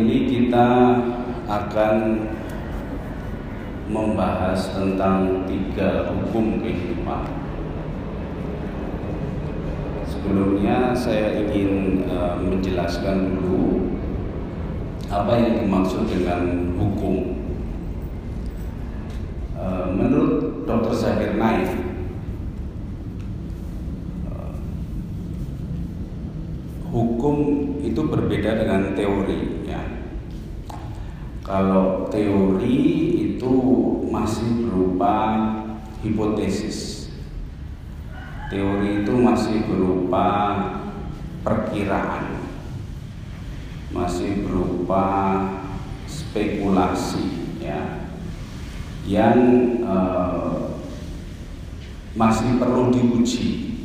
ini kita akan membahas tentang tiga hukum kehidupan. Sebelumnya saya ingin uh, menjelaskan dulu apa yang dimaksud dengan hukum. Uh, menurut Dr. Zahir Naik, uh, hukum itu berbeda dengan teori ya. Kalau teori itu masih berupa hipotesis. Teori itu masih berupa perkiraan. Masih berupa spekulasi ya. Yang eh, masih perlu diuji.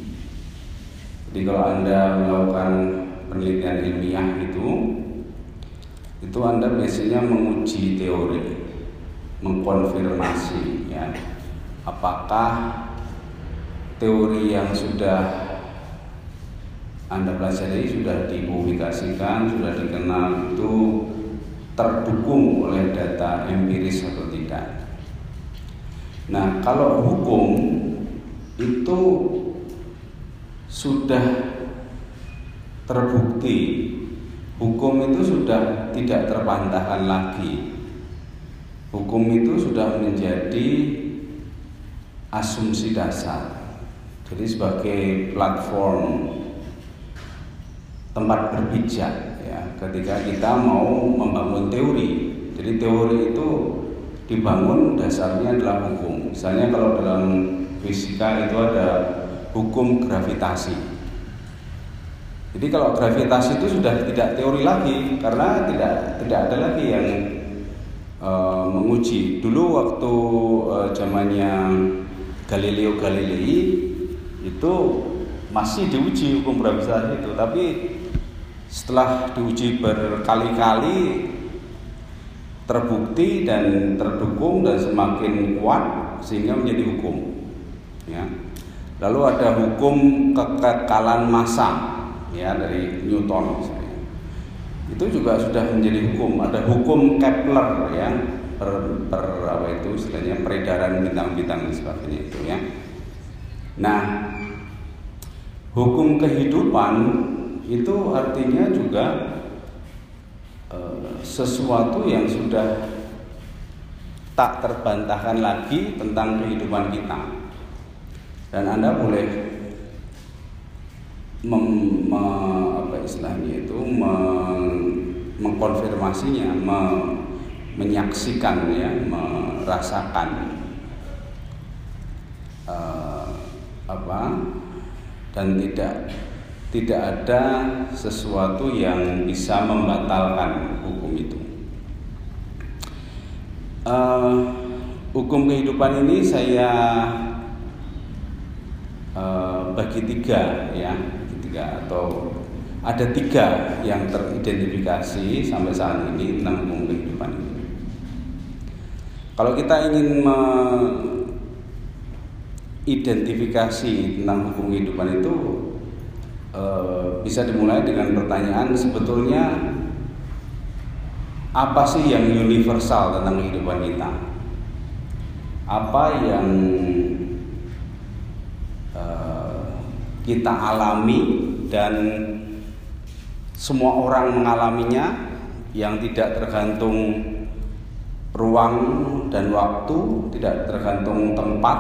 Jadi kalau Anda melakukan penelitian ilmiah itu itu Anda biasanya menguji teori, mengkonfirmasi ya. Apakah teori yang sudah Anda pelajari sudah dipublikasikan, sudah dikenal itu terdukung oleh data empiris atau tidak. Nah, kalau hukum itu sudah terbukti hukum itu sudah tidak terbantahkan lagi. Hukum itu sudah menjadi asumsi dasar. Jadi sebagai platform tempat berpijak ya ketika kita mau membangun teori. Jadi teori itu dibangun dasarnya adalah hukum. Misalnya kalau dalam fisika itu ada hukum gravitasi. Jadi kalau gravitasi itu sudah tidak teori lagi karena tidak tidak ada lagi yang e, menguji. Dulu waktu e, zamannya Galileo Galilei itu masih diuji hukum gravitasi itu, tapi setelah diuji berkali-kali terbukti dan terdukung dan semakin kuat sehingga menjadi hukum. Ya. Lalu ada hukum kekekalan massa ya dari Newton misalnya. Itu juga sudah menjadi hukum. Ada hukum Kepler ya per, per apa itu istilahnya peredaran bintang-bintang dan sebagainya itu ya. Nah, hukum kehidupan itu artinya juga e, sesuatu yang sudah tak terbantahkan lagi tentang kehidupan kita. Dan Anda boleh mem, me, apa istilahnya itu me, mengkonfirmasinya, me, menyaksikan ya, merasakan uh, apa dan tidak tidak ada sesuatu yang bisa membatalkan hukum itu. Uh, hukum kehidupan ini saya uh, bagi tiga ya tiga atau ada tiga yang teridentifikasi sampai saat ini tentang hukum kehidupan. Kalau kita ingin mengidentifikasi tentang hukum kehidupan itu e, bisa dimulai dengan pertanyaan sebetulnya apa sih yang universal tentang kehidupan kita? Apa yang e, kita alami dan semua orang mengalaminya yang tidak tergantung ruang dan waktu, tidak tergantung tempat,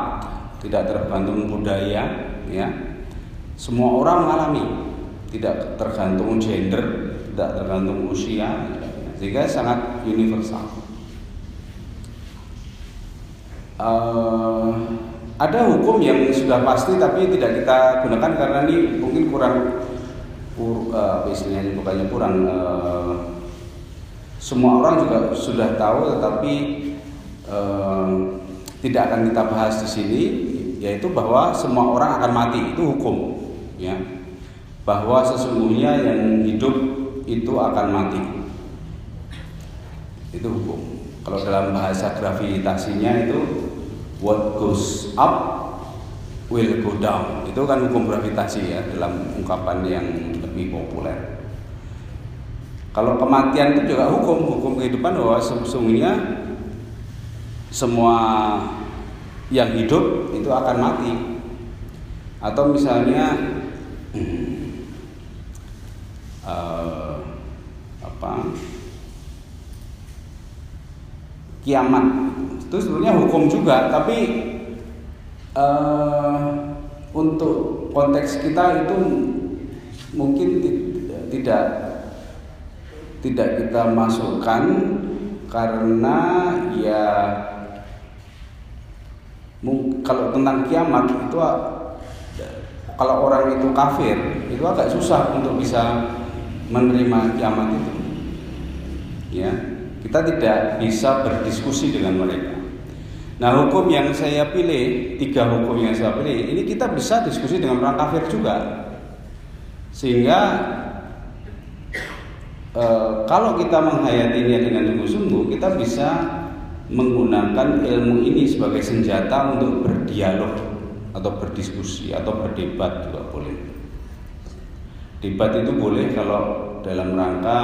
tidak tergantung budaya, ya. Semua orang mengalami, tidak tergantung gender, tidak tergantung usia, sehingga sangat universal. Uh, ada hukum yang sudah pasti tapi tidak kita gunakan karena ini mungkin kurang kur, uh, istilahnya bukannya kurang uh, semua orang juga sudah tahu tetapi eh, tidak akan kita bahas di sini yaitu bahwa semua orang akan mati. Itu hukum ya. Bahwa sesungguhnya yang hidup itu akan mati. Itu hukum. Kalau dalam bahasa gravitasinya itu what goes up will go down. Itu kan hukum gravitasi ya dalam ungkapan yang lebih populer kalau kematian itu juga hukum hukum kehidupan bahwa sesungguhnya semua yang hidup itu akan mati. Atau misalnya uh, apa? Kiamat. Itu sebenarnya hukum juga tapi uh, untuk konteks kita itu mungkin tidak tidak kita masukkan karena ya kalau tentang kiamat itu kalau orang itu kafir itu agak susah untuk bisa menerima kiamat itu. Ya kita tidak bisa berdiskusi dengan mereka. Nah hukum yang saya pilih Tiga hukum yang saya pilih Ini kita bisa diskusi dengan orang kafir juga. Sehingga e, Kalau kita menghayatinya dengan sungguh-sungguh Kita bisa menggunakan ilmu ini sebagai senjata untuk berdialog Atau berdiskusi Atau berdebat juga boleh Debat itu boleh kalau dalam rangka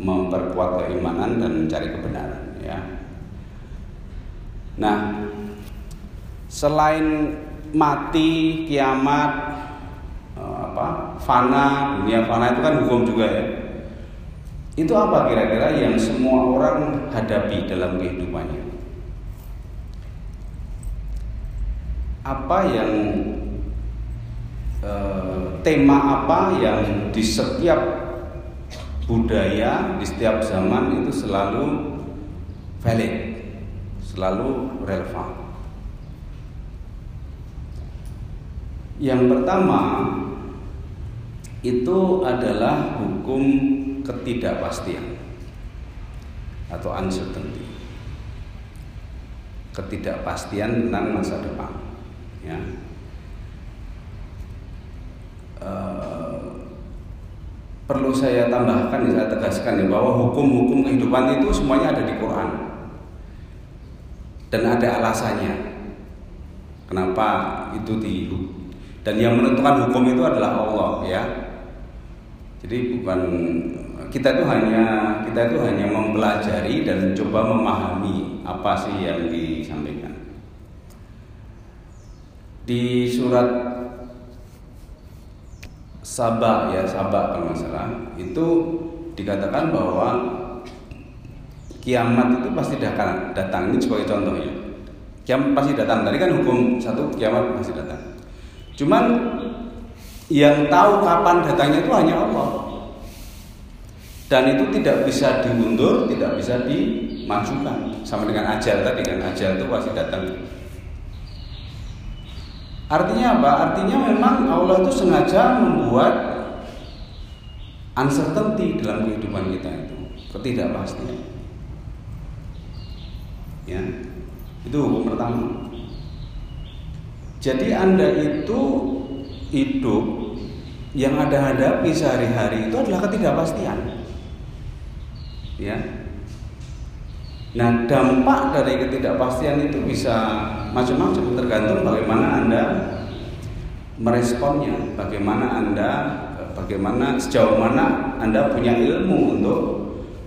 memperkuat keimanan dan mencari kebenaran ya Nah, selain mati, kiamat, eh, apa, fana, dunia fana itu kan hukum juga ya. Itu apa kira-kira yang semua orang hadapi dalam kehidupannya? Apa yang eh, tema apa yang di setiap budaya, di setiap zaman itu selalu valid? selalu relevan. Yang pertama itu adalah hukum ketidakpastian atau uncertainty. Ketidakpastian tentang masa depan. Ya. Uh, perlu saya tambahkan, saya tegaskan ya bahwa hukum-hukum kehidupan itu semuanya ada di Quran dan ada alasannya kenapa itu di dan yang menentukan hukum itu adalah Allah ya jadi bukan kita itu hanya kita itu hanya mempelajari dan coba memahami apa sih yang disampaikan. Di surat Sabah ya Sabah kalau salah itu dikatakan bahwa kiamat itu pasti datang datang. Ini sebagai contohnya kiamat pasti datang. Tadi kan hukum satu kiamat pasti datang. Cuman yang tahu kapan datangnya itu hanya Allah dan itu tidak bisa diundur tidak bisa dimajukan. Sama dengan ajal tadi kan? Ajal itu pasti datang. Artinya apa? Artinya memang Allah itu sengaja membuat uncertainty dalam kehidupan kita itu. Ketidakpastian. Ya. Itu hukum pertama. Jadi anda itu hidup yang ada hadapi sehari-hari itu adalah ketidakpastian ya nah dampak dari ketidakpastian itu bisa macam-macam tergantung bagaimana anda meresponnya bagaimana anda bagaimana sejauh mana anda punya ilmu untuk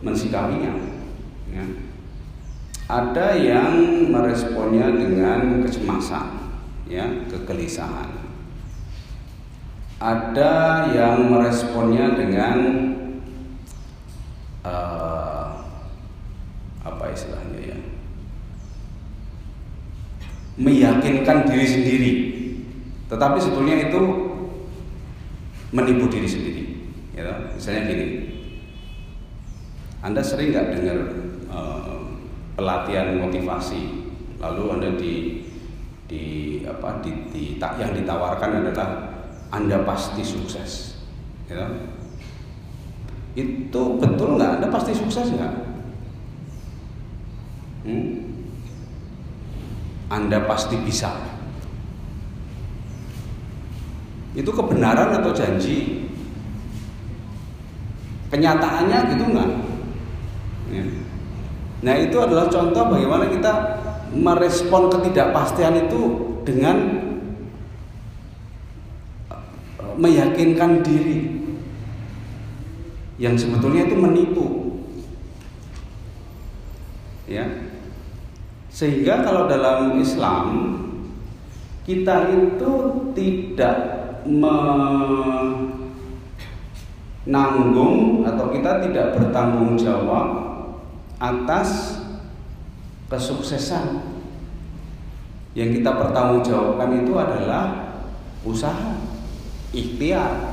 mensikapinya ada yang meresponnya dengan kecemasan, ya, kegelisahan. Ada yang meresponnya dengan uh, istilahnya ya, meyakinkan diri sendiri. Tetapi sebetulnya itu menipu diri sendiri. Ya, misalnya gini, Anda sering nggak dengar uh, pelatihan motivasi lalu anda di di apa di, di yang ditawarkan adalah anda pasti sukses ya. itu betul nggak? Anda pasti sukses nggak? Hmm? Anda pasti bisa. Itu kebenaran atau janji? Kenyataannya gitu nggak? Ya. Nah itu adalah contoh bagaimana kita merespon ketidakpastian itu dengan eh, meyakinkan diri yang sebetulnya itu menipu ya sehingga kalau dalam Islam kita itu tidak menanggung atau kita tidak bertanggung jawab atas kesuksesan. Yang kita pertanggungjawabkan itu adalah usaha ikhtiar.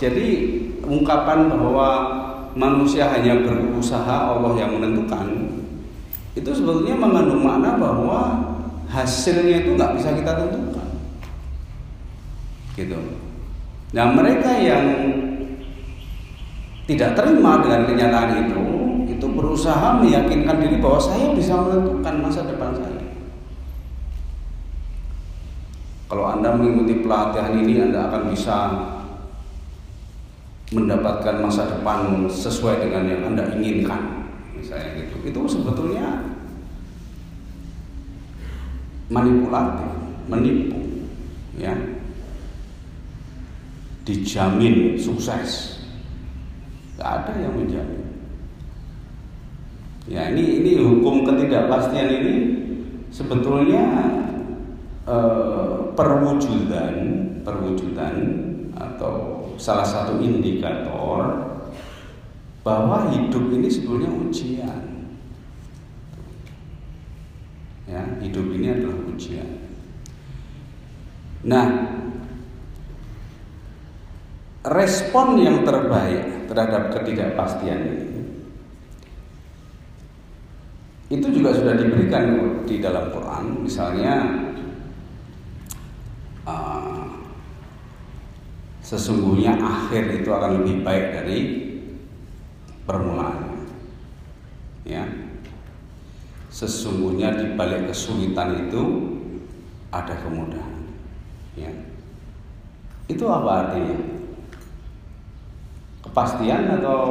Jadi ungkapan bahwa manusia hanya berusaha Allah yang menentukan itu sebetulnya mengandung makna bahwa hasilnya itu nggak bisa kita tentukan. Gitu. Nah mereka yang tidak terima dengan kenyataan itu itu berusaha meyakinkan diri bahwa saya bisa menentukan masa depan saya. Kalau anda mengikuti pelatihan ini anda akan bisa mendapatkan masa depan sesuai dengan yang Anda inginkan. Misalnya gitu. Itu sebetulnya manipulatif menipu ya. Dijamin sukses. Gak ada yang menjamin. Ya ini ini hukum ketidakpastian ini sebetulnya eh, perwujudan perwujudan atau salah satu indikator bahwa hidup ini sebetulnya ujian. Ya, hidup ini adalah ujian. Nah, respon yang terbaik terhadap ketidakpastian ini itu juga sudah diberikan di dalam Quran, misalnya sesungguhnya akhir itu akan lebih baik dari permulaan. Ya. Sesungguhnya di balik kesulitan itu ada kemudahan. Ya. Itu apa artinya? Kepastian atau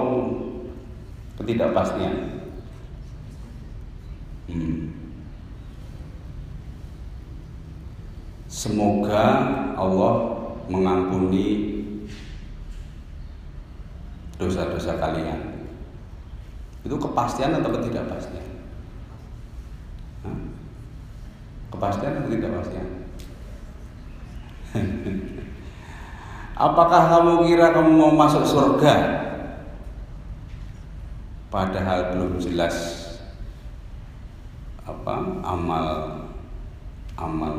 ketidakpastian? Hmm. Semoga Allah mengampuni dosa-dosa kalian. Itu kepastian atau ketidakpastian? Hah? Kepastian atau ketidakpastian? Apakah kamu kira kamu mau masuk surga? Padahal belum jelas apa amal amal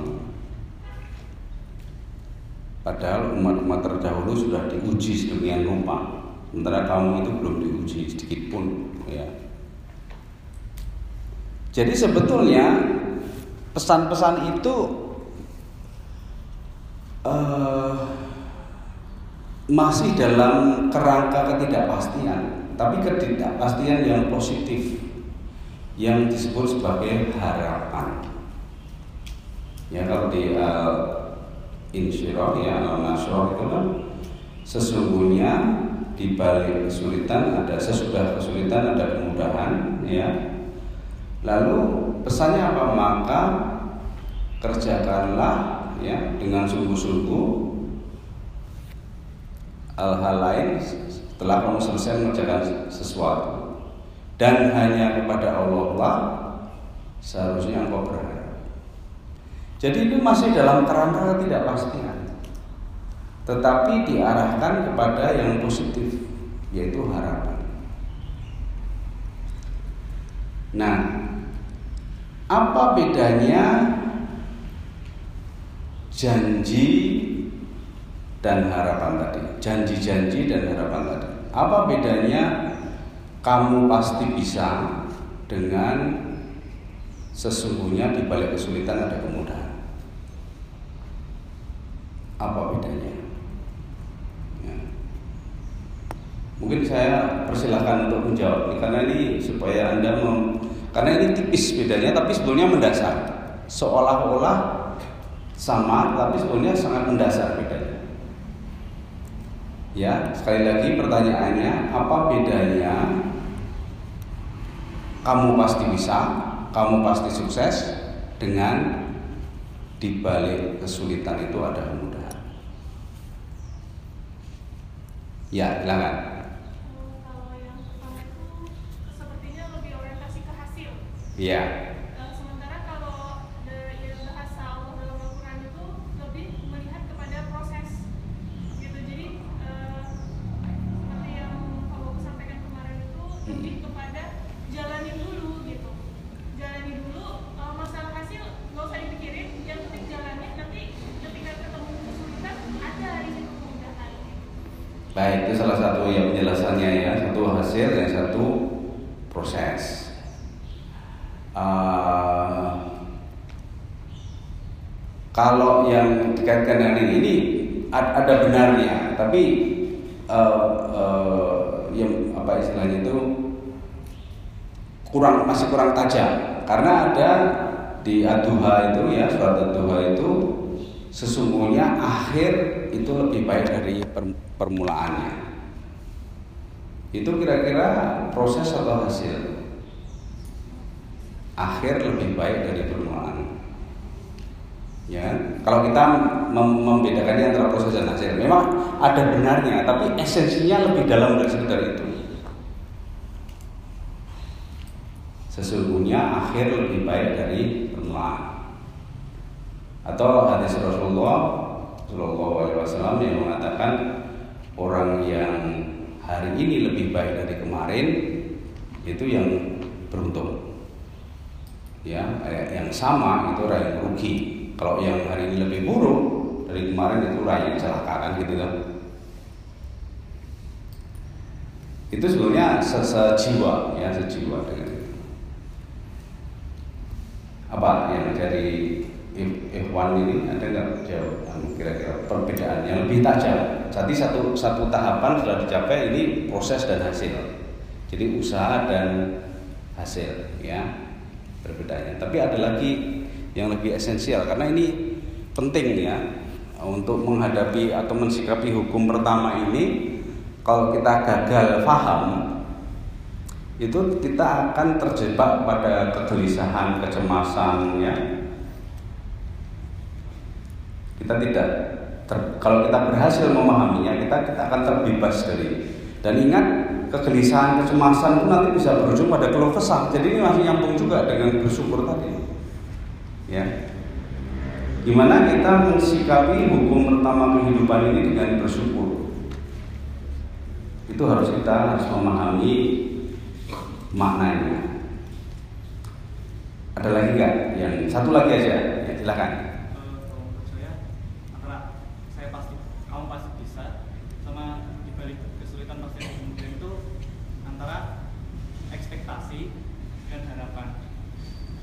Padahal umat-umat terdahulu sudah diuji sedemikian rupa, sementara kamu itu belum diuji sedikit pun, ya. Jadi sebetulnya pesan-pesan itu uh, masih dalam kerangka ketidakpastian, tapi ketidakpastian yang positif, yang disebut sebagai harapan. Ya kalau di uh, insyirah ya al-nasyrah itu kan sesungguhnya di balik kesulitan ada sesudah kesulitan ada kemudahan ya. Lalu pesannya apa? Maka kerjakanlah ya dengan sungguh-sungguh hal-hal lain setelah kamu selesai mengerjakan sesuatu. Dan hanya kepada Allah lah seharusnya engkau berharap. Jadi ini masih dalam kerangka ketidakpastian. Tetapi diarahkan kepada yang positif, yaitu harapan. Nah, apa bedanya janji dan harapan tadi? Janji-janji dan harapan tadi. Apa bedanya kamu pasti bisa dengan sesungguhnya di balik kesulitan ada kemudahan? Apa bedanya? Ya. Mungkin saya persilahkan untuk menjawab karena ini supaya anda mem, karena ini tipis bedanya tapi sebetulnya mendasar seolah-olah sama tapi sebetulnya sangat mendasar bedanya. Ya sekali lagi pertanyaannya apa bedanya kamu pasti bisa, kamu pasti sukses dengan dibalik kesulitan itu ada kemudahan. Ya, silakan. Iya. Dikaitkan dengan ini, ini ada benarnya, tapi uh, uh, yang apa istilahnya itu kurang masih kurang tajam karena ada di aduha itu ya surat aduha itu sesungguhnya akhir itu lebih baik dari permulaannya. Itu kira-kira proses atau hasil? akhir lebih baik dari permulaan. Ya, kalau kita mem membedakannya antara proses dan hasil, memang ada benarnya, tapi esensinya lebih dalam dari sekedar itu. Sesungguhnya akhir lebih baik dari permulaan. Atau hadis Rasulullah Shallallahu Alaihi Wasallam yang mengatakan orang yang hari ini lebih baik dari kemarin itu yang beruntung ya yang sama itu orang yang rugi kalau yang hari ini lebih buruk dari kemarin itu orang yang celaka gitu kan. Itu sebenarnya sejiwa ya sejiwa dengan itu. Apa yang dari Ikhwan ini ada nggak jauh? Anu, kira-kira perbedaan yang lebih tajam jadi satu satu tahapan sudah dicapai ini proses dan hasil. Jadi usaha dan hasil ya perbedaannya. Tapi ada lagi yang lebih esensial karena ini penting ya untuk menghadapi atau mensikapi hukum pertama ini kalau kita gagal paham itu kita akan terjebak pada kegelisahan, kecemasan ya. Kita tidak ter, kalau kita berhasil memahaminya kita kita akan terbebas dari dan ingat kegelisahan, kecemasan itu nanti bisa berujung pada keluh kesah. Jadi ini masih nyambung juga dengan bersyukur tadi. Ya. Gimana kita mensikapi hukum pertama kehidupan ini dengan bersyukur? Itu harus kita harus memahami maknanya. Ada lagi nggak? Yang satu lagi aja, ya, silakan.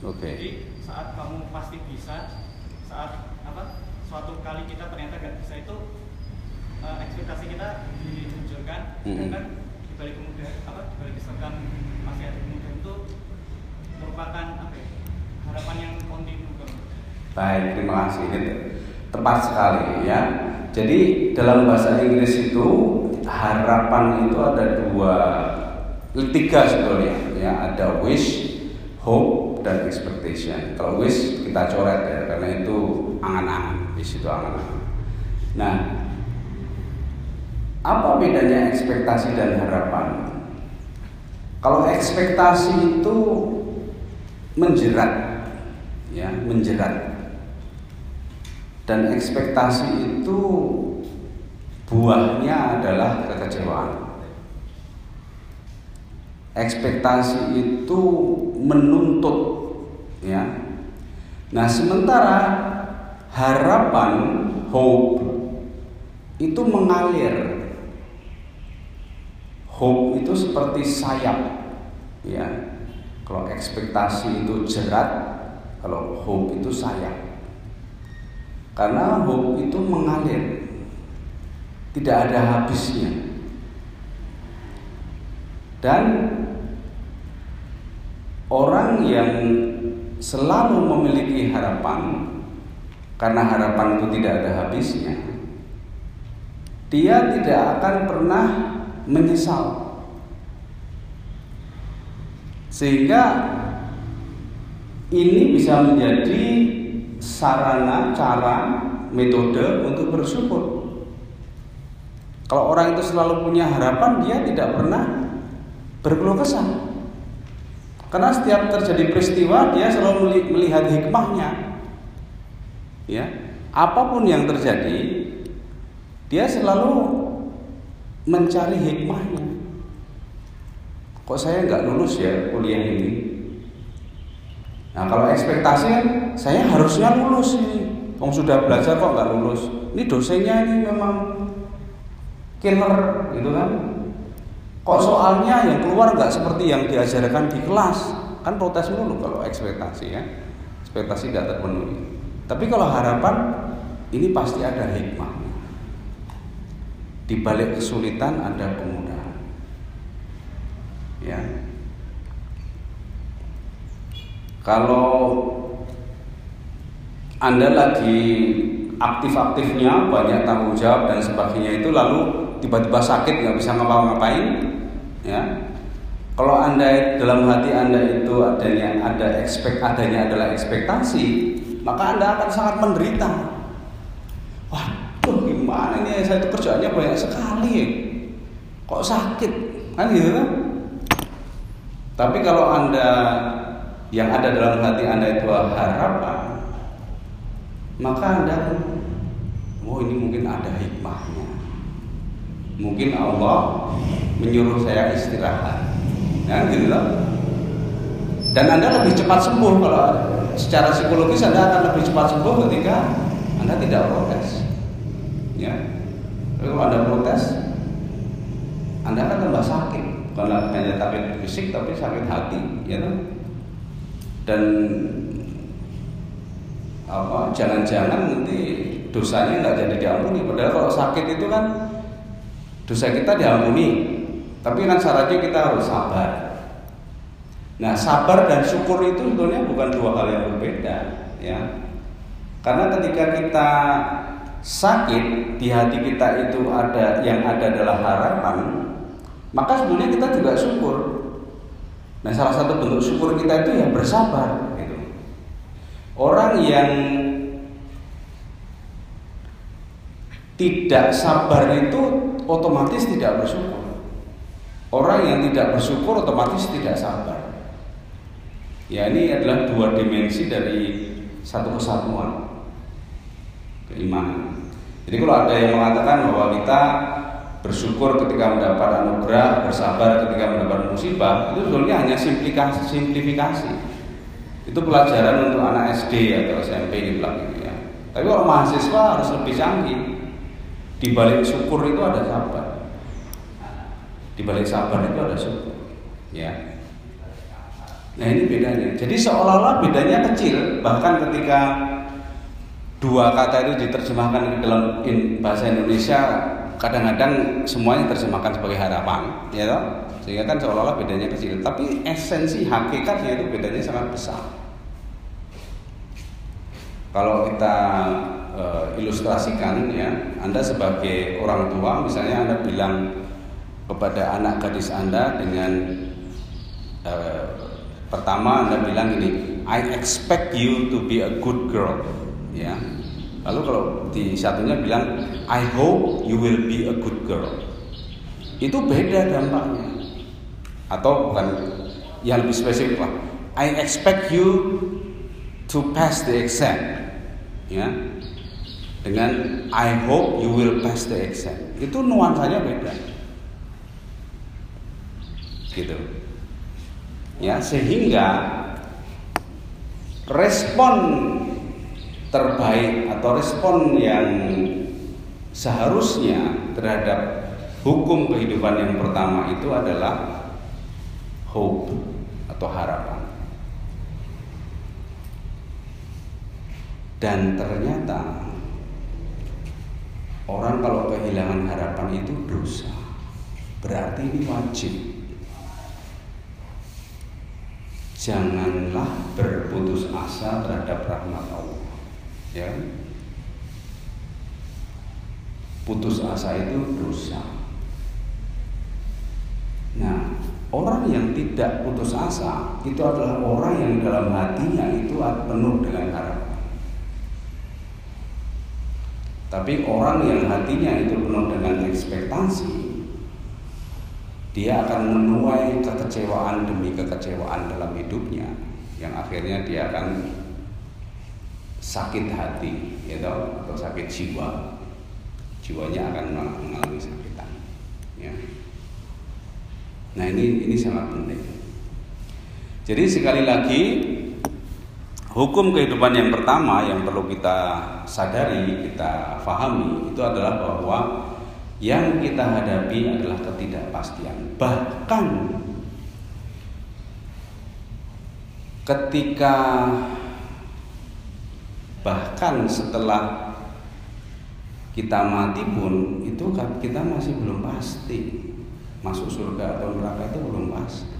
Oke. Okay. Jadi saat kamu pasti bisa, saat apa suatu kali kita ternyata gak bisa itu uh, ekspektasi kita dimunculkan, mm -hmm. kan dibalik kemudian apa dibalik keserkan masih ada kemudian itu merupakan apa ya, harapan yang kontinu. Baik, terima kasih. Tepat sekali ya. Jadi dalam bahasa Inggris itu harapan itu ada dua, tiga sebetulnya ya. Ada wish, hope, dan expectation. Kalau wish kita coret ya karena itu angan-angan, wish itu angan-angan. Nah, apa bedanya ekspektasi dan harapan? Kalau ekspektasi itu menjerat, ya menjerat, dan ekspektasi itu buahnya adalah kekecewaan. Ekspektasi itu menuntut ya. Nah, sementara harapan hope itu mengalir. Hope itu seperti sayap ya. Kalau ekspektasi itu jerat, kalau hope itu sayap. Karena hope itu mengalir. Tidak ada habisnya. Dan orang yang selalu memiliki harapan karena harapan itu tidak ada habisnya, dia tidak akan pernah menyesal. Sehingga ini bisa menjadi sarana, cara, metode untuk bersyukur. Kalau orang itu selalu punya harapan, dia tidak pernah berkeluh kesah. Karena setiap terjadi peristiwa, dia selalu melihat hikmahnya. Ya, apa pun yang terjadi, dia selalu mencari hikmahnya. Kok saya nggak lulus ya kuliah ini? Nah kalau ekspektasi saya harusnya lulus ini. Om sudah belajar kok nggak lulus? Ini dosennya ini memang killer gitu kan kok soalnya yang keluar nggak seperti yang diajarkan di kelas? Kan protes mulu kalau ekspektasi ya. Ekspektasi nggak terpenuhi. Tapi kalau harapan ini pasti ada hikmahnya. Di balik kesulitan ada kemudahan. Ya. Kalau anda lagi aktif-aktifnya banyak tanggung jawab dan sebagainya itu lalu tiba-tiba sakit nggak bisa ngapa-ngapain ya. Kalau anda dalam hati anda itu adanya ada ekspek adanya adalah ekspektasi maka anda akan sangat menderita. Waduh gimana ini? Saya itu kerjaannya banyak sekali. Kok sakit? Kan gitu kan? Tapi kalau Anda yang ada dalam hati Anda itu harapan, maka Anda oh ini mungkin ada hikmahnya. Mungkin Allah menyuruh saya istirahat. Ya, gitu loh. Dan Anda lebih cepat sembuh kalau secara psikologis Anda akan lebih cepat sembuh ketika Anda tidak protes. Ya. Tapi kalau Anda protes, Anda akan tambah sakit bukan hanya sakit fisik tapi sakit hati ya kan dan apa jangan-jangan nanti dosanya nggak jadi diampuni padahal kalau sakit itu kan dosa kita diampuni tapi kan syaratnya kita harus sabar nah sabar dan syukur itu sebetulnya bukan dua hal yang berbeda ya karena ketika kita sakit di hati kita itu ada yang ada adalah harapan maka sebenarnya kita juga syukur. Nah, salah satu bentuk syukur kita itu yang bersabar. Gitu. Orang yang tidak sabar itu otomatis tidak bersyukur. Orang yang tidak bersyukur otomatis tidak sabar. Ya ini adalah dua dimensi dari satu kesatuan keimanan. Jadi kalau ada yang mengatakan bahwa kita bersyukur ketika mendapat anugerah, bersabar ketika mendapat musibah, itu sebetulnya hanya simplifikasi. simplifikasi. Itu pelajaran untuk anak SD atau SMP di belakang ya. Tapi kalau mahasiswa harus lebih canggih. Di balik syukur itu ada sabar. Di balik sabar itu ada syukur. Ya. Nah ini bedanya. Jadi seolah-olah bedanya kecil, bahkan ketika dua kata itu diterjemahkan ke dalam bahasa Indonesia kadang-kadang semuanya terjemahkan sebagai harapan, ya toh? Sehingga kan seolah-olah bedanya kecil, tapi esensi hakikatnya itu bedanya sangat besar. Kalau kita e, ilustrasikan ya, Anda sebagai orang tua misalnya Anda bilang kepada anak gadis Anda dengan e, pertama Anda bilang ini, I expect you to be a good girl, ya Lalu kalau di satunya bilang I hope you will be a good girl. Itu beda dampaknya. Atau bukan yang lebih spesifik lah. I expect you to pass the exam. Ya. Dengan I hope you will pass the exam. Itu nuansanya beda. Gitu. Ya, sehingga respon terbaik atau respon yang seharusnya terhadap hukum kehidupan yang pertama itu adalah hope atau harapan. Dan ternyata orang kalau kehilangan harapan itu dosa. Berarti ini wajib. janganlah berputus asa terhadap rahmat Allah. Ya. Putus asa itu dosa. Nah, orang yang tidak putus asa itu adalah orang yang dalam hatinya itu penuh dengan harapan. Tapi orang yang hatinya itu penuh dengan ekspektasi, dia akan menuai kekecewaan demi kekecewaan dalam hidupnya, yang akhirnya dia akan sakit hati, ya atau sakit jiwa. Jiwanya akan mengalami sakitan. Ya. Nah ini ini sangat penting. Jadi sekali lagi hukum kehidupan yang pertama yang perlu kita sadari, kita fahami itu adalah bahwa yang kita hadapi adalah ketidakpastian. Bahkan ketika bahkan setelah kita mati pun itu kan kita masih belum pasti masuk surga atau neraka itu belum pasti.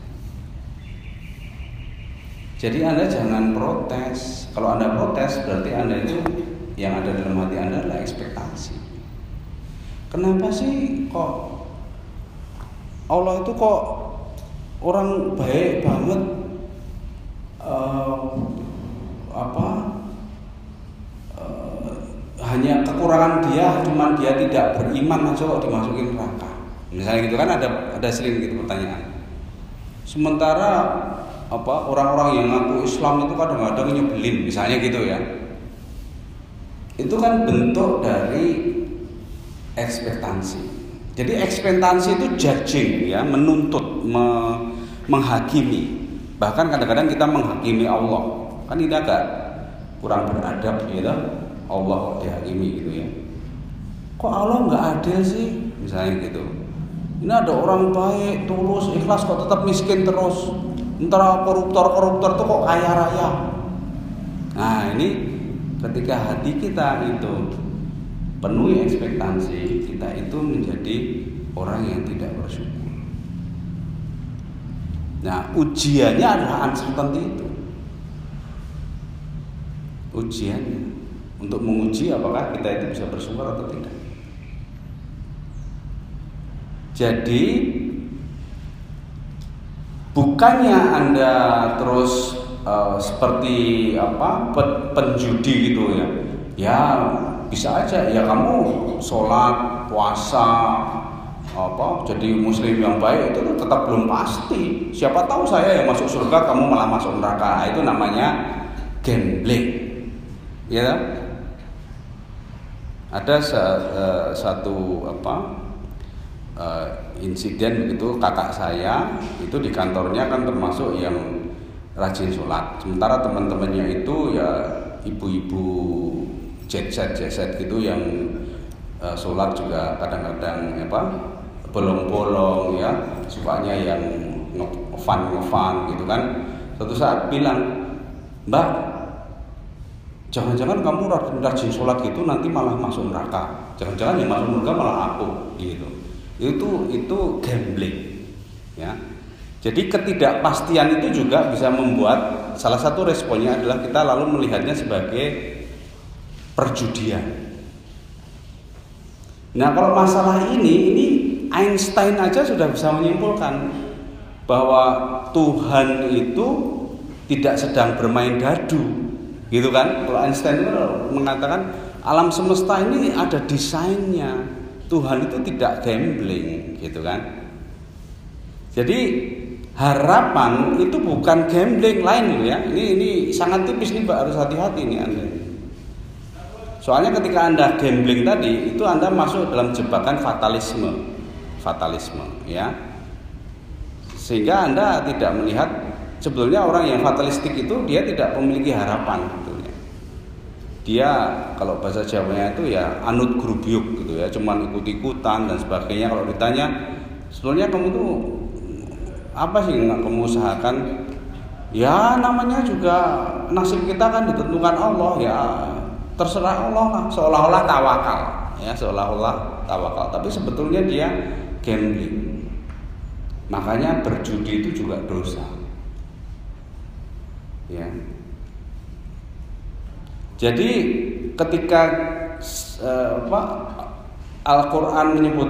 Jadi Anda jangan protes. Kalau Anda protes berarti Anda itu yang ada dalam hati Anda adalah ekspektasi. Kenapa sih kok Allah itu kok orang baik banget uh, apa uh, hanya kekurangan dia cuma dia tidak beriman masuk dimasukin neraka misalnya gitu kan ada ada sering gitu pertanyaan sementara apa orang-orang yang ngaku Islam itu kadang-kadang nyebelin misalnya gitu ya. Itu kan bentuk dari ekspektasi jadi ekspektasi itu judging ya menuntut me, menghakimi. Bahkan kadang-kadang kita menghakimi Allah. Kan tidak agak kurang beradab gitu Allah dihakimi gitu ya. Kok Allah nggak adil sih? Misalnya gitu. Ini ada orang baik tulus ikhlas kok tetap miskin terus Ntar koruptor-koruptor tuh kok kaya raya. Nah ini ketika hati kita itu penuhi ekspektasi, kita itu menjadi orang yang tidak bersyukur. Nah ujiannya adalah uncertainty itu. Ujiannya untuk menguji apakah kita itu bisa bersyukur atau tidak. Jadi bukannya anda terus uh, seperti apa penjudi gitu ya? Ya bisa aja. Ya kamu sholat puasa apa jadi muslim yang baik itu tetap belum pasti. Siapa tahu saya yang masuk surga kamu malah masuk neraka. Nah, itu namanya gambling. Ya ada uh, satu apa uh, insiden begitu kakak saya itu di kantornya kan termasuk yang rajin sholat. Sementara teman-temannya itu ya ibu-ibu jet set gitu yang uh, sholat juga kadang-kadang apa bolong-bolong ya sukanya yang ngefan ngefan gitu kan. Suatu saat bilang mbak jangan-jangan kamu rajin sholat gitu nanti malah masuk neraka. Jangan-jangan yang masuk neraka malah aku gitu itu itu gambling ya. Jadi ketidakpastian itu juga bisa membuat salah satu responnya adalah kita lalu melihatnya sebagai perjudian. Nah kalau masalah ini ini Einstein aja sudah bisa menyimpulkan bahwa Tuhan itu tidak sedang bermain dadu gitu kan? Kalau Einstein mengatakan alam semesta ini ada desainnya Tuhan itu tidak gambling gitu kan? Jadi harapan itu bukan gambling lain ya. Ini ini sangat tipis nih Pak harus hati-hati nih Anda. Soalnya ketika Anda gambling tadi itu Anda masuk dalam jebakan fatalisme. Fatalisme ya. Sehingga Anda tidak melihat sebetulnya orang yang fatalistik itu dia tidak memiliki harapan dia kalau bahasa Jawanya itu ya anut grubyuk gitu ya cuman ikut-ikutan dan sebagainya. Kalau ditanya sebetulnya kamu tuh apa sih nggak kamu usahakan? Ya namanya juga nasib kita kan ditentukan Allah ya terserah Allah lah. Seolah-olah tawakal ya seolah-olah tawakal. Tapi sebetulnya dia gambling. Makanya berjudi itu juga dosa. Ya. Jadi ketika uh, Al-Qur'an menyebut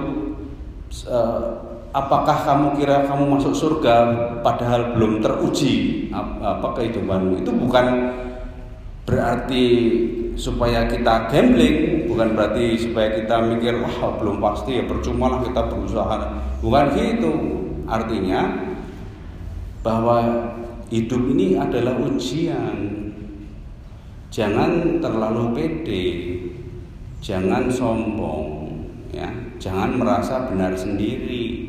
uh, apakah kamu kira kamu masuk surga padahal belum teruji apa kehidupanmu itu bukan berarti supaya kita gambling bukan berarti supaya kita mikir wah belum pasti ya percuma lah kita berusaha. Bukan gitu. Artinya bahwa hidup ini adalah ujian jangan terlalu pede jangan sombong ya jangan merasa benar sendiri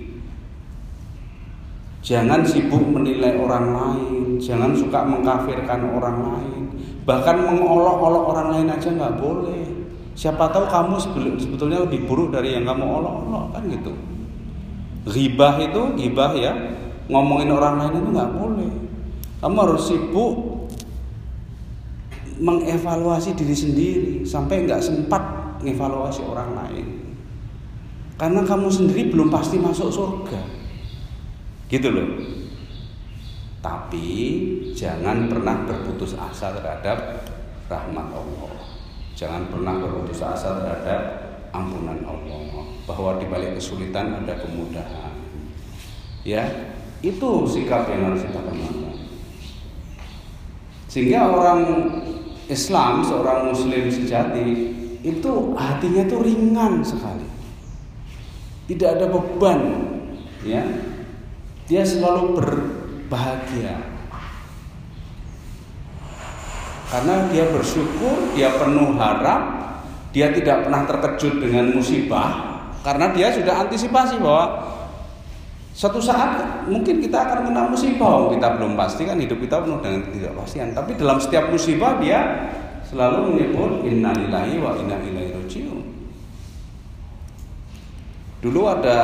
Jangan sibuk menilai orang lain, jangan suka mengkafirkan orang lain, bahkan mengolok-olok orang lain aja nggak boleh. Siapa tahu kamu sebetulnya lebih buruk dari yang kamu olok-olok kan gitu. Ghibah itu ghibah ya, ngomongin orang lain itu nggak boleh. Kamu harus sibuk mengevaluasi diri sendiri sampai nggak sempat mengevaluasi orang lain. Karena kamu sendiri belum pasti masuk surga. Gitu loh. Tapi jangan pernah berputus asa terhadap rahmat Allah. Jangan pernah berputus asa terhadap ampunan Allah. Bahwa di balik kesulitan ada kemudahan. Ya, itu sikap yang harus kita kembangkan. Sehingga orang Islam, seorang muslim sejati itu hatinya itu ringan sekali. Tidak ada beban, ya dia selalu berbahagia karena dia bersyukur, dia penuh harap, dia tidak pernah terkejut dengan musibah karena dia sudah antisipasi bahwa suatu saat mungkin kita akan kena musibah, kita belum pasti kan hidup kita penuh dengan ketidakpastian. Tapi dalam setiap musibah dia selalu menyebut innalillahi wa inna ilaihi rajiun. Dulu ada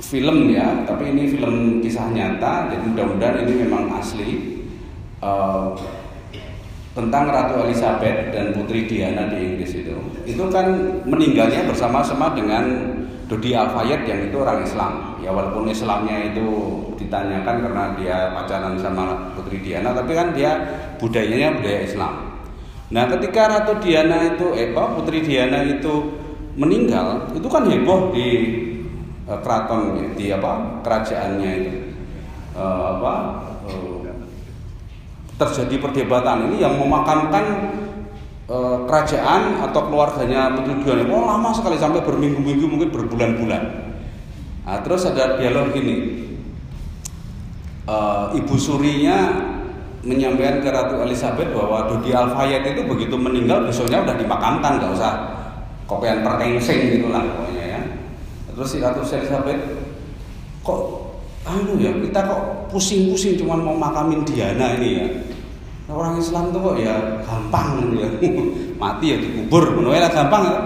film ya, tapi ini film kisah nyata, jadi mudah-mudahan ini memang asli uh, tentang Ratu Elizabeth dan Putri Diana di Inggris itu. Itu kan meninggalnya bersama-sama dengan Dodi Alfayet yang itu orang Islam. Ya walaupun Islamnya itu ditanyakan karena dia pacaran sama Putri Diana, tapi kan dia budayanya budaya Islam. Nah, ketika Ratu Diana itu, eh Putri Diana itu meninggal, itu kan heboh di uh, keraton di apa kerajaannya itu. Uh, apa uh, terjadi perdebatan ini yang memakamkan uh, kerajaan atau keluarganya Putri Diana. Oh lama sekali sampai berminggu-minggu mungkin berbulan-bulan nah, terus ada dialog gini. Uh, ibu surinya menyampaikan ke Ratu Elizabeth bahwa Dodi Alfayet itu begitu meninggal besoknya udah dimakamkan nggak usah kopian perkengsing gitu lah pokoknya terus si Ratu Elizabeth kok anu ya kita kok pusing-pusing cuma mau makamin Diana ini ya? Orang Islam tuh kok ya gampang ya. Mati ya dikubur menuai gampang ya.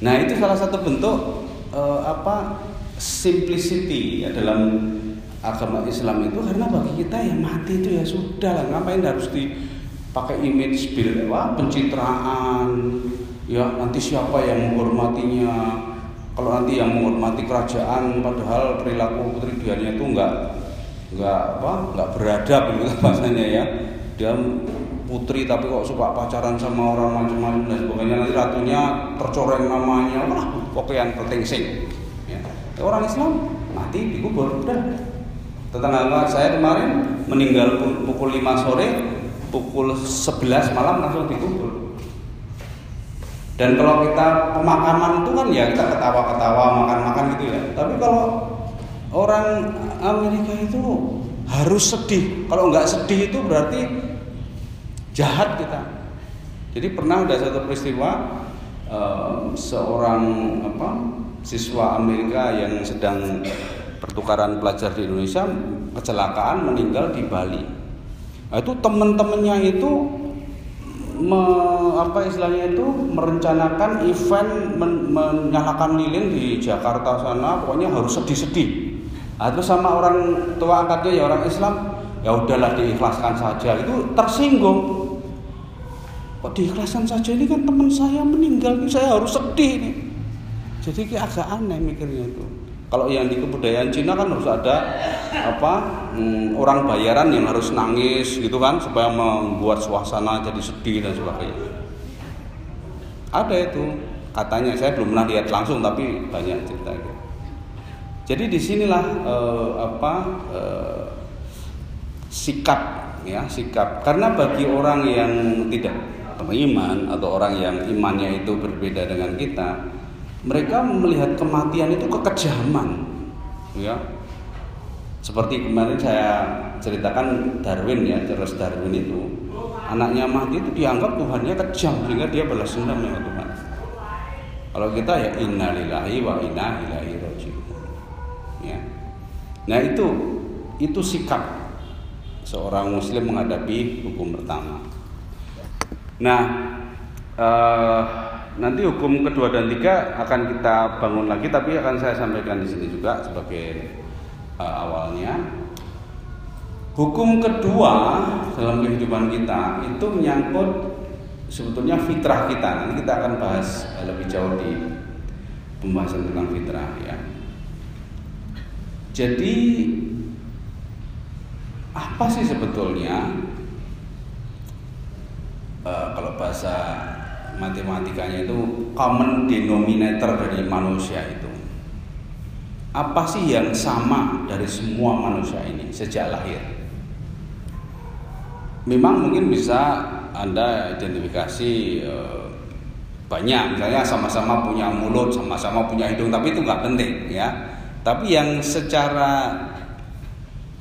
nah itu salah satu bentuk uh, apa simplicity ya dalam agama Islam itu karena bagi kita ya mati itu ya sudah lah. Ngapain harus dipakai image bil wah pencitraan? Ya nanti siapa yang menghormatinya? Kalau nanti yang menghormati kerajaan padahal perilaku Putri Diana itu enggak enggak apa enggak beradab gitu bahasanya ya. Dia putri tapi kok suka pacaran sama orang macam-macam dan sebagainya. Nanti ratunya tercoreng namanya wah pokoknya penting sing ya. orang Islam mati dikubur udah tetangga saya kemarin meninggal pukul 5 sore pukul 11 malam langsung dikubur dan kalau kita pemakaman itu kan ya kita ketawa-ketawa, makan-makan gitu ya. Tapi kalau orang Amerika itu harus sedih. Kalau nggak sedih itu berarti jahat kita. Jadi pernah ada satu peristiwa uh, seorang apa siswa Amerika yang sedang pertukaran pelajar di Indonesia kecelakaan meninggal di Bali. Nah, itu teman-temannya itu me, apa istilahnya itu merencanakan event men, menyalakan lilin di Jakarta sana pokoknya harus sedih-sedih. Nah, terus sama orang tua angkatnya ya orang Islam ya udahlah diikhlaskan saja. Itu tersinggung. Kok diikhlaskan saja? Ini kan teman saya meninggal ini saya harus sedih nih jadi agak aneh mikirnya itu Kalau yang di kebudayaan Cina kan harus ada apa hmm, orang bayaran yang harus nangis gitu kan supaya membuat suasana jadi sedih dan sebagainya. Ada itu katanya saya belum pernah lihat langsung tapi banyak cerita gitu. Jadi di sinilah eh, apa eh, sikap ya sikap karena bagi orang yang tidak beriman atau orang yang imannya itu berbeda dengan kita mereka melihat kematian itu kekejaman. Ya. Seperti kemarin saya ceritakan Darwin ya Charles Darwin itu anaknya mati itu dianggap Tuhannya kejam sehingga dia balas dendam dengan Tuhan. Kalau kita ya innalillahi wa inna ilaihi rajiun. Ya. Nah itu itu sikap seorang muslim menghadapi hukum pertama. Nah eh, nanti hukum kedua dan tiga akan kita bangun lagi tapi akan saya sampaikan di sini juga sebagai uh, awalnya. Hukum kedua dalam kehidupan kita itu menyangkut sebetulnya fitrah kita. Nanti kita akan bahas lebih jauh di pembahasan tentang fitrah ya. Jadi apa sih sebetulnya uh, kalau bahasa matematikanya itu common denominator dari manusia itu apa sih yang sama dari semua manusia ini sejak lahir? Memang mungkin bisa Anda identifikasi eh, banyak, misalnya sama-sama punya mulut, sama-sama punya hidung, tapi itu nggak penting ya. Tapi yang secara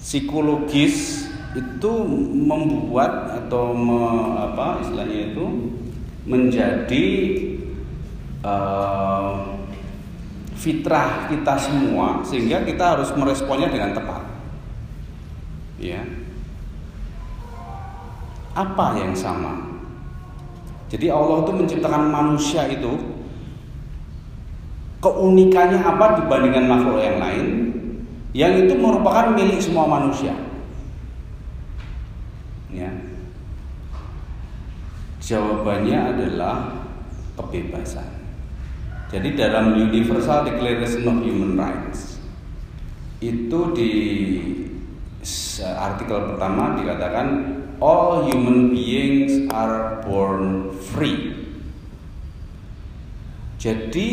psikologis itu membuat atau me, apa istilahnya itu menjadi uh, fitrah kita semua sehingga kita harus meresponnya dengan tepat. Ya. Apa yang sama? Jadi Allah itu menciptakan manusia itu keunikannya apa dibandingkan makhluk yang lain yang itu merupakan milik semua manusia. Ya. Jawabannya adalah kebebasan. Jadi dalam Universal Declaration of Human Rights itu di artikel pertama dikatakan all human beings are born free. Jadi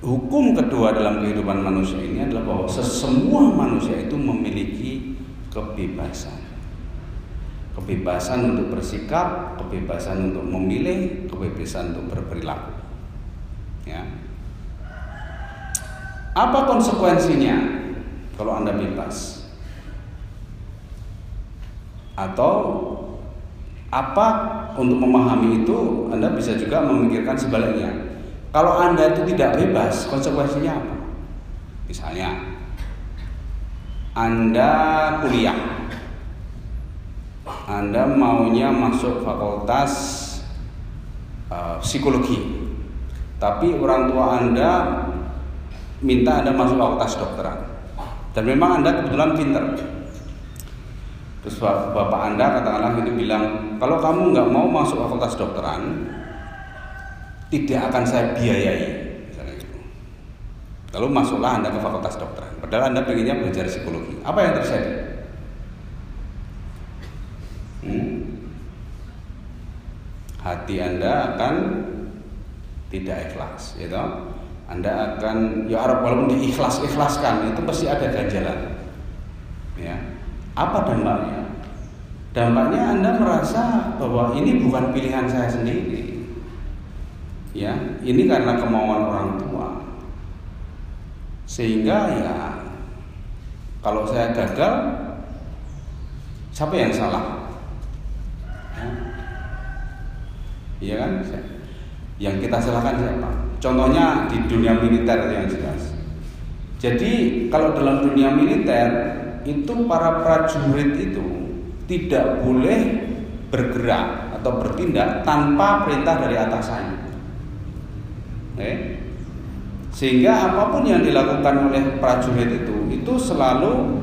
hukum kedua dalam kehidupan manusia ini adalah bahwa semua manusia itu memiliki kebebasan. Kebebasan untuk bersikap, kebebasan untuk memilih, kebebasan untuk berperilaku. Ya. Apa konsekuensinya kalau Anda bebas? Atau apa untuk memahami itu Anda bisa juga memikirkan sebaliknya. Kalau Anda itu tidak bebas, konsekuensinya apa? Misalnya Anda kuliah. Anda maunya masuk fakultas uh, psikologi tapi orang tua Anda minta Anda masuk fakultas dokteran. Dan memang Anda kebetulan pinter. Terus bapak Anda katakanlah itu bilang, kalau kamu nggak mau masuk fakultas dokteran, tidak akan saya biayai. Gitu. Lalu masuklah Anda ke fakultas dokteran. Padahal Anda pengennya belajar psikologi. Apa yang terjadi? Hati Anda akan tidak ikhlas gitu anda akan ya Arab walaupun diikhlas ikhlaskan itu pasti ada ganjalan. Ya. Apa dampaknya? Dampaknya anda merasa bahwa ini bukan pilihan saya sendiri. Ya ini karena kemauan orang tua. Sehingga ya kalau saya gagal siapa yang salah? Ya, iya kan yang kita serahkan siapa? Contohnya di dunia militer yang jelas. Jadi kalau dalam dunia militer itu para prajurit itu tidak boleh bergerak atau bertindak tanpa perintah dari atasannya. Okay? Sehingga apa pun yang dilakukan oleh prajurit itu itu selalu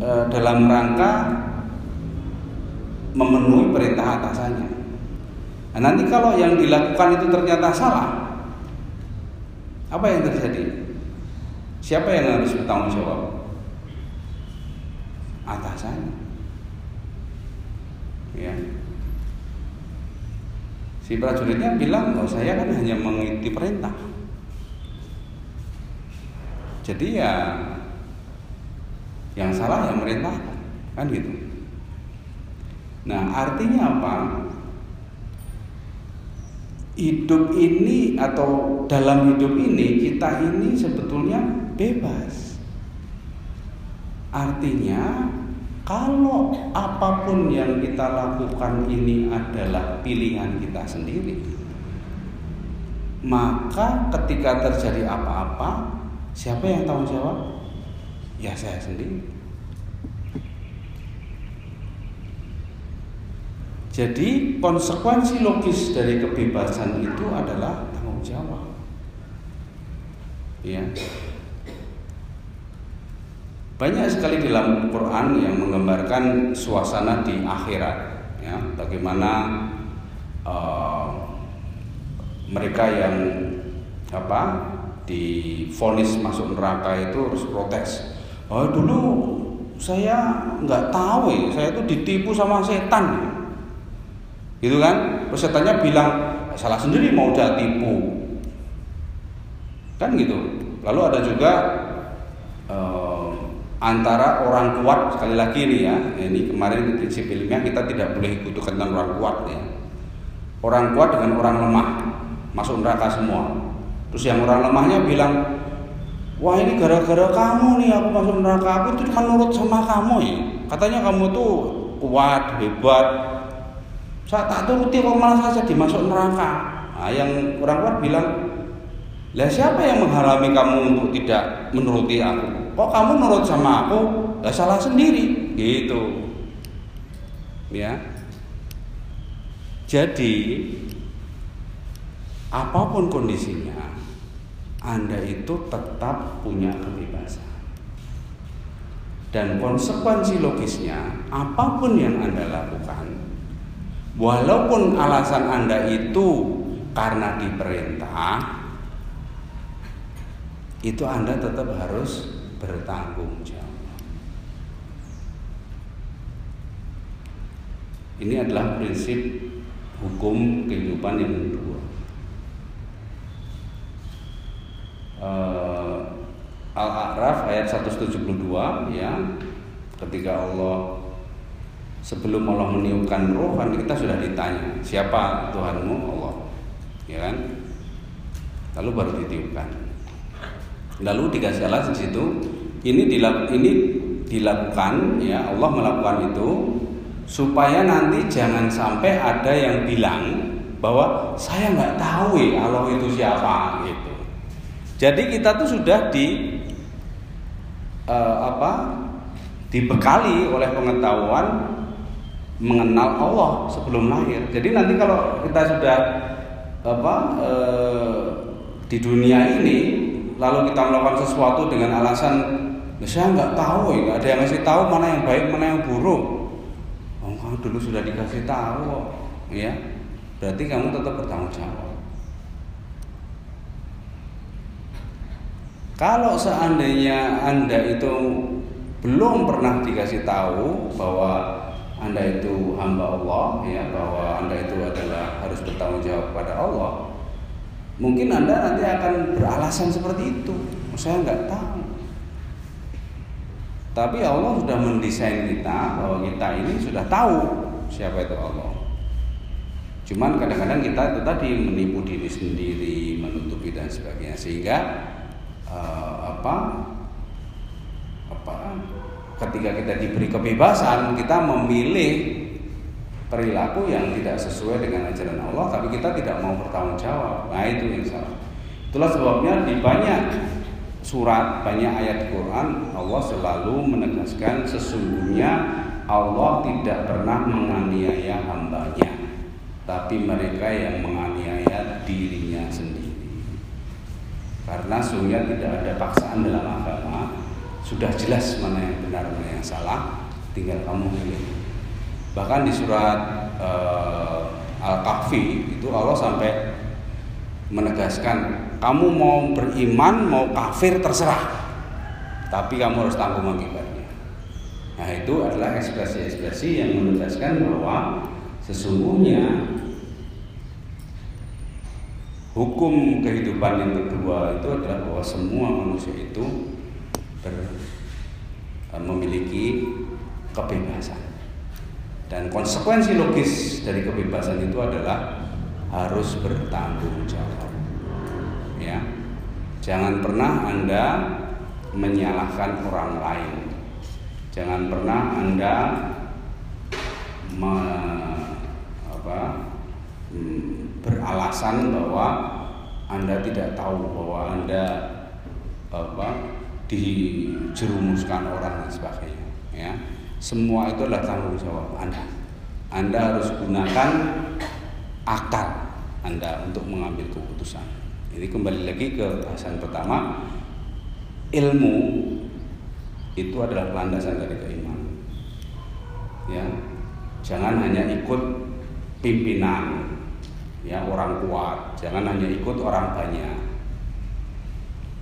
e, dalam rangka memenuhi perintah atasannya. Nah, nanti kalau yang dilakukan itu ternyata salah, apa yang terjadi? Siapa yang harus bertanggung jawab? Atasannya. Ya. Si prajuritnya bilang, oh saya kan hanya mengikuti perintah. Jadi ya yang salah yang merintahkan, kan gitu. Nah artinya apa? Hidup ini atau dalam hidup ini kita ini sebetulnya bebas. Artinya kalau apa pun yang kita lakukan ini adalah pilihan kita sendiri, maka ketika terjadi apa-apa, siapa yang tanggung jawab? Ya saya sendiri. Jadi konsekuensi logis dari kebebasan itu adalah tanggung jawab. Ya. Banyak sekali dalam Quran yang menggambarkan suasana di akhirat, ya, bagaimana uh, mereka yang apa difonis masuk neraka itu harus protes. Oh dulu saya nggak tahu ya, saya itu ditipu sama setan, gitu kan? Terus setannya bilang salah sendiri mau udah tipu, kan gitu. Lalu ada juga uh, antara orang kuat sekali lagi ini ya ini kemarin prinsip ilmiah kita tidak boleh ikut tentang orang kuat ya orang kuat dengan orang lemah masuk neraka semua terus yang orang lemahnya bilang wah ini gara-gara kamu nih aku masuk neraka aku itu cuma nurut sama kamu ya katanya kamu tuh kuat hebat saya tak turuti kok malah saja dimasuk neraka. Nah, yang orang kuat bilang lah siapa yang menghalangi kamu untuk tidak menuruti aku? Kok kamu nurut sama aku? Ya salah sendiri. Gitu. Ya. Jadi apa pun kondisinya anda itu tetap punya kebebasan. Dan konsekuensi logisnya apa pun yang anda lakukan walaupun alasan anda itu karena diperintah itu anda tetap harus bertanggung jawab. Ini adalah prinsip hukum kehidupan yang kedua. Uh, Al-A'raf ayat 172 ya ketika Allah sebelum Allah meniupkan roh kan kita sudah ditanya siapa Tuhanmu? Allah ya kan? Lalu baru ditiupkan. Lalu dikasih alasan di situ ini dilak, ini dilakukan ya Allah melakukan itu supaya nanti jangan sampai ada yang bilang bahwa saya nggak tahu ya Allah itu siapa gitu. Jadi kita tuh sudah di uh, apa dibekali oleh pengetahuan mengenal Allah sebelum lahir. Jadi nanti kalau kita sudah apa uh, di dunia ini lalu kita melakukan sesuatu dengan alasan Ya, saya nggak tahu ya, nggak ada yang ngasih tahu mana yang baik, mana yang buruk. Oh, kamu dulu sudah dikasih tahu, ya. Berarti kamu tetap bertanggung jawab. Kalau seandainya Anda itu belum pernah dikasih tahu bahwa Anda itu hamba Allah, ya, bahwa Anda itu adalah harus bertanggung jawab pada Allah, mungkin Anda nanti akan beralasan seperti itu. Saya nggak tahu. Tapi Allah sudah mendesain kita bahwa kita ini sudah tahu siapa itu Allah. Cuman kadang-kadang kita itu tadi menipu diri sendiri, menutupi dan sebagainya sehingga uh, apa apa ketika kita diberi kebebasan kita memilih perilaku yang tidak sesuai dengan ajaran Allah tapi kita tidak mau bertanggung jawab. Nah itu yang salah. Itulah sebabnya di banyak surat banyak ayat Quran Allah selalu menegaskan sesungguhnya Allah tidak pernah menganiaya hambanya tapi mereka yang menganiaya dirinya sendiri karena sungguhnya tidak ada paksaan dalam agama sudah jelas mana yang benar mana yang salah tinggal kamu pilih bahkan di surat uh, Al-Kahfi itu Allah sampai menegaskan kamu mau beriman mau kafir terserah tapi kamu harus tanggung akibatnya. Nah itu adalah ekspresi-ekspresi yang menegaskan bahwa sesungguhnya hukum kehidupan yang kedua itu adalah bahwa semua manusia itu ber, eh, memiliki kebebasan. Dan konsekuensi logis dari kebebasan itu adalah harus bertanggung jawab. Ya. Jangan pernah anda menyalahkan orang lain. Jangan pernah anda me, apa, hmm, beralasan bahwa anda tidak tahu bahwa anda apa dijerumuskan orang dan sebagainya ya. Semua itu adalah tanggung jawab anda. Anda harus gunakan akal anda untuk mengambil keputusan. Ini kembali lagi ke bahasan pertama. Ilmu itu adalah landasan dari keimanan ya. Jangan hanya ikut pimpinan ya orang kuat. Jangan hanya ikut orang banyak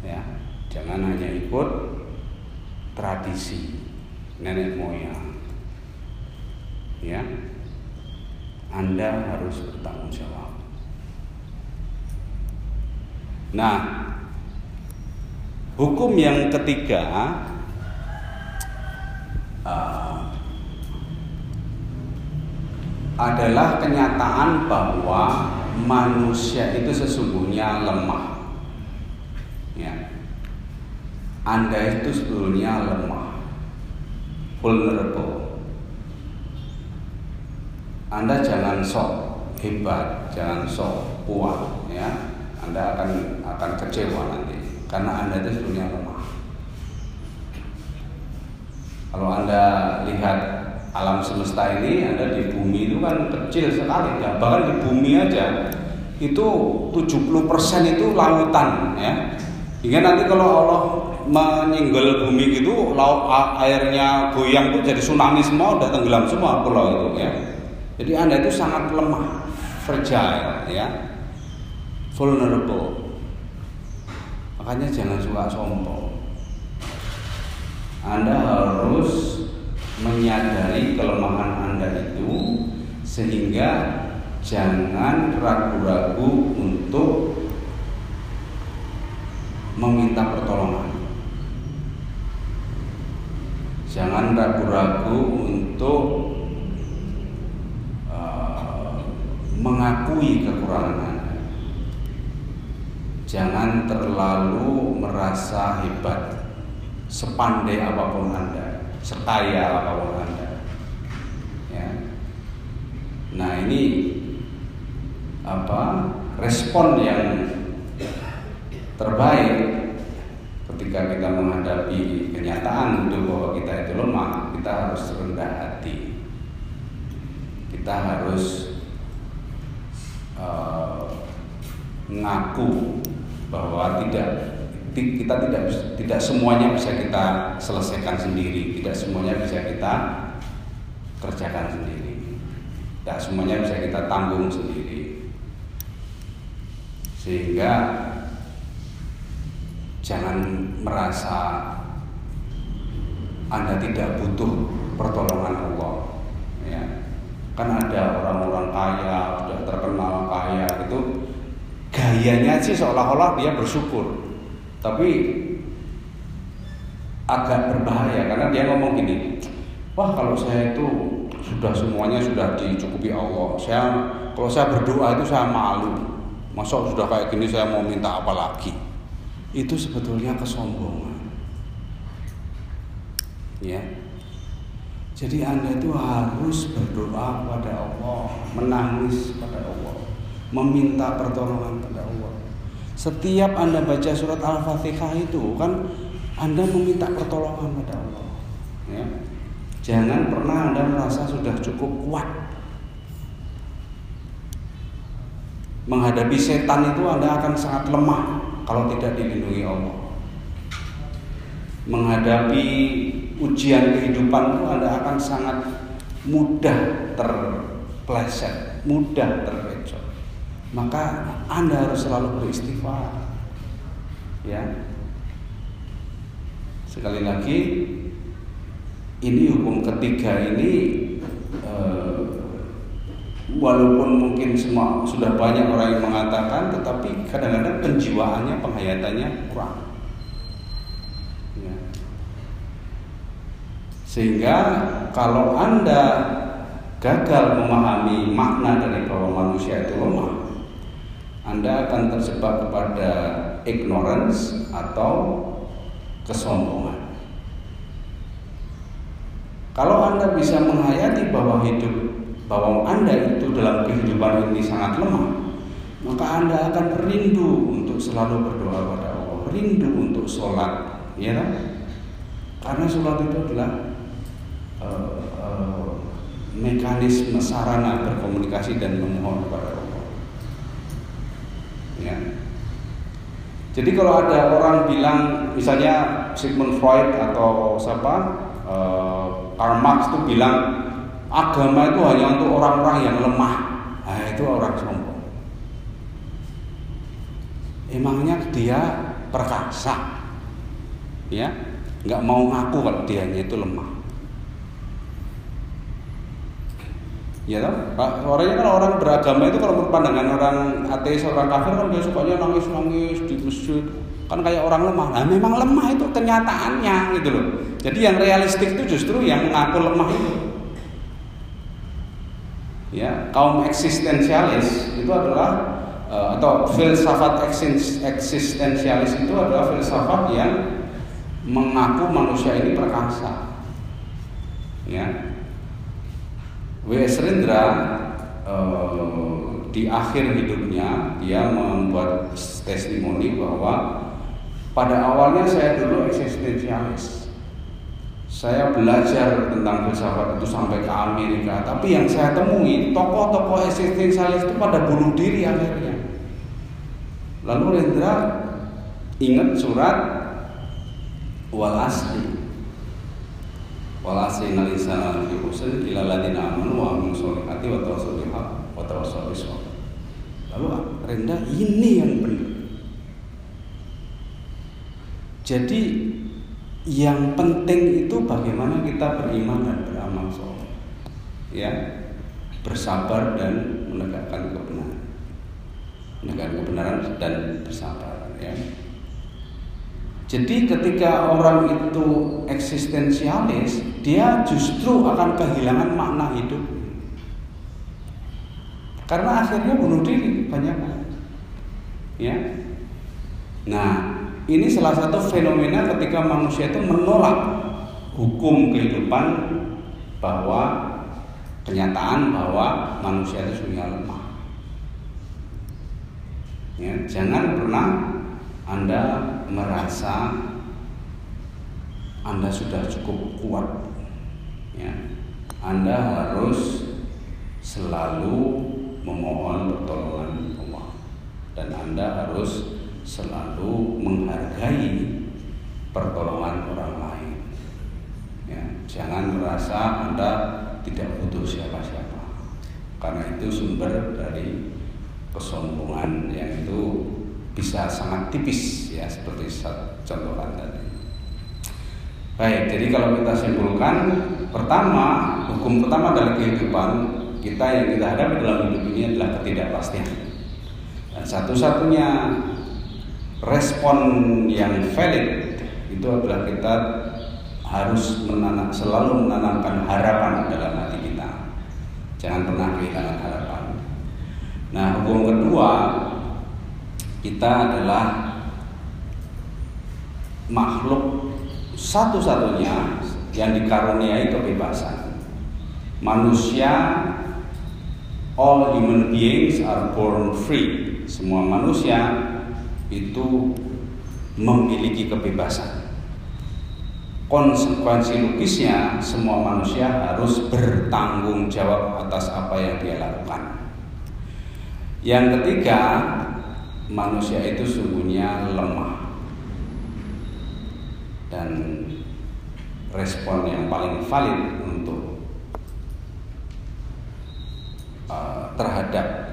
ya jangan hanya ikut tradisi nenek moyang. Ya. Anda harus bertanggung jawab. Nah hukum yang ketiga uh, adalah kenyataan bahwa manusia itu sesungguhnya lemah. Ya. Anda itu sebetulnya lemah, vulnerable. Anda jangan sok hebat, jangan sok kuat, ya. Anda akan akan kecewa nanti karena Anda itu sebetulnya lemah. Kalau Anda lihat alam semesta ini ada di bumi itu kan kecil sekali ya bahkan di bumi aja itu 70% itu lautan ya hingga nanti kalau Allah menyinggol bumi gitu laut airnya goyang tuh jadi tsunami semua udah tenggelam semua pulau itu ya. Jadi anda itu sangat lemah fragile ya. Vulnerable. Makanya jangan suka sombong. Anda harus menyadari kelemahan Anda itu sehingga jangan ragu-ragu untuk meminta pertolongan. Jangan ragu-ragu untuk uh, mengakui kekurangan Anda. Jangan terlalu merasa hebat sepandai apa pun Anda sekaya apa pun anda ya nah ini apa respon yang terbaik ketika kita menghadapi kenyataan itu bahwa kita itu lemah kita harus rendah hati. Kita harus uh, ngaku bahwa tidak kita tidak tidak semuanya bisa kita selesaikan sendiri, tidak semuanya bisa kita kerjakan sendiri, tidak semuanya bisa kita tanggung sendiri, sehingga jangan merasa anda tidak butuh pertolongan Allah, ya. Kan ada orang-orang kaya, sudah terkenal kaya itu gayanya sih seolah-olah dia bersyukur. Tapi agak berbahaya karena dia ngomong gini wah kalau saya itu sudah semuanya sudah dicukupi Allah saya kalau saya berdoa itu saya malu. Masa sudah kayak gini saya mau minta apa lagi itu sebetulnya kesombongan ya jadi anda itu harus berdoa kepada Allah menangis kepada Allah meminta pertolongan kepada Allah setiap Anda baca surat Al-Fatihah itu kan Anda meminta pertolongan pada Allah. Ya. Jangan pernah Anda merasa sudah cukup kuat. Menghadapi setan itu Anda akan sangat lemah kalau tidak dilindungi Allah. Menghadapi ujian kehidupan itu Anda akan sangat mudah terpleset, mudah terpecah maka Anda harus selalu beristighfar. Ya. sekali lagi ini hukum ketiga ini eh, walaupun mungkin semua sudah banyak orang yang mengatakan tetapi kadang-kadang penjiwaannya penghayatannya kurang ya. sehingga kalau anda gagal memahami makna dari bahwa manusia itu lemah anda akan terjebak kepada ignorance atau kesombongan. Kalau Anda bisa menghayati bahwa hidup bahwa Anda itu dalam kehidupan ini sangat lemah, maka Anda akan rindu untuk selalu berdoa pada Allah, rindu untuk sholat, ya kan? Karena sholat itu adalah uh, uh, mekanisme sarana berkomunikasi dan memohon kepada Allah. Ya. Jadi kalau ada orang bilang misalnya Sigmund Freud atau siapa uh, Karl Marx itu bilang agama itu hanya untuk orang-orang yang lemah, nah, itu orang sombong. Emangnya dia perkasa, ya, nggak mau ngaku kalau dia itu lemah. Ya toh? Orangnya kan orang beragama itu kalau pandangan orang ateis, orang kafir kan dia sukanya nangis-nangis di masjid. Kan kayak orang lemah. Nah, memang lemah itu kenyataannya gitu loh. Jadi yang realistik itu justru yang mengaku lemah itu. Ya, kaum eksistensialis itu adalah uh, atau filsafat eksistensialis itu adalah filsafat yang mengaku manusia ini perkasa. Ya, W.S. Rendra uh, di akhir hidupnya dia membuat testimoni bahwa pada awalnya saya dulu eksistensialis. Saya belajar tentang filsafat itu sampai ke Amerika, tapi yang saya temui tokoh-tokoh eksistensialis itu pada bunuh diri akhirnya. Lalu Rendra ingat surat wal asli wal lafi khusr illa alladziina amanu wa amilus solihati wa bis Lalu rendah ini yang benar. Jadi yang penting itu bagaimana kita beriman dan beramal soleh. Ya, bersabar dan menegakkan kebenaran. Menegakkan kebenaran dan bersabar ya. Jadi ketika orang itu eksistensialis, dia justru akan kehilangan makna hidup. Karena akhirnya bunuh diri banyak. Ya. Nah, ini salah satu fenomena ketika manusia itu menolak hukum kehidupan bahwa kenyataan bahwa manusia itu sebenarnya lemah. Ya, jangan pernah anda merasa Anda sudah cukup kuat ya. Anda harus selalu memohon pertolongan Allah dan Anda harus selalu menghargai pertolongan orang lain. Ya, jangan merasa Anda tidak butuh siapa-siapa. Karena itu sumber dari kesombongan yang itu bisa sangat tipis ya seperti contohkan tadi. Baik, jadi kalau kita simpulkan pertama hukum pertama dalam kehidupan kita yang kita hadapi dalam hidup ini adalah ketidakpastian. Dan satu-satunya respon yang valid itu adalah kita harus menanam, selalu menanamkan harapan dalam hati kita. Jangan pernah kehilangan harapan. Nah, hukum kedua kita adalah makhluk satu-satunya yang dikaruniai kebebasan. Manusia, all human beings are born free. Semua manusia itu memiliki kebebasan. Konsekuensi logisnya, semua manusia harus bertanggung jawab atas apa yang dia lakukan. Yang ketiga, manusia itu sungguhnya lemah dan respon yang paling valid untuk uh, terhadap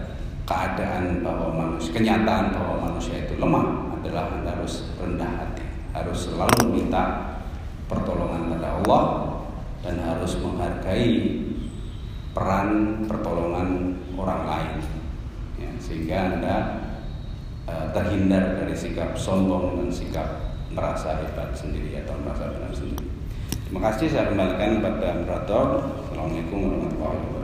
keadaan bahwa manusia kenyataan bahwa manusia itu lemah adalah harus rendah hati harus selalu minta pertolongan pada Allah dan harus menghargai peran pertolongan orang lain ya, sehingga anda uh, terhindar dari sikap sombong dan sikap merasa hebat sendiri atau merasa benar sendiri. Terima kasih saya kembalikan kepada moderator. Assalamualaikum warahmatullahi wabarakatuh.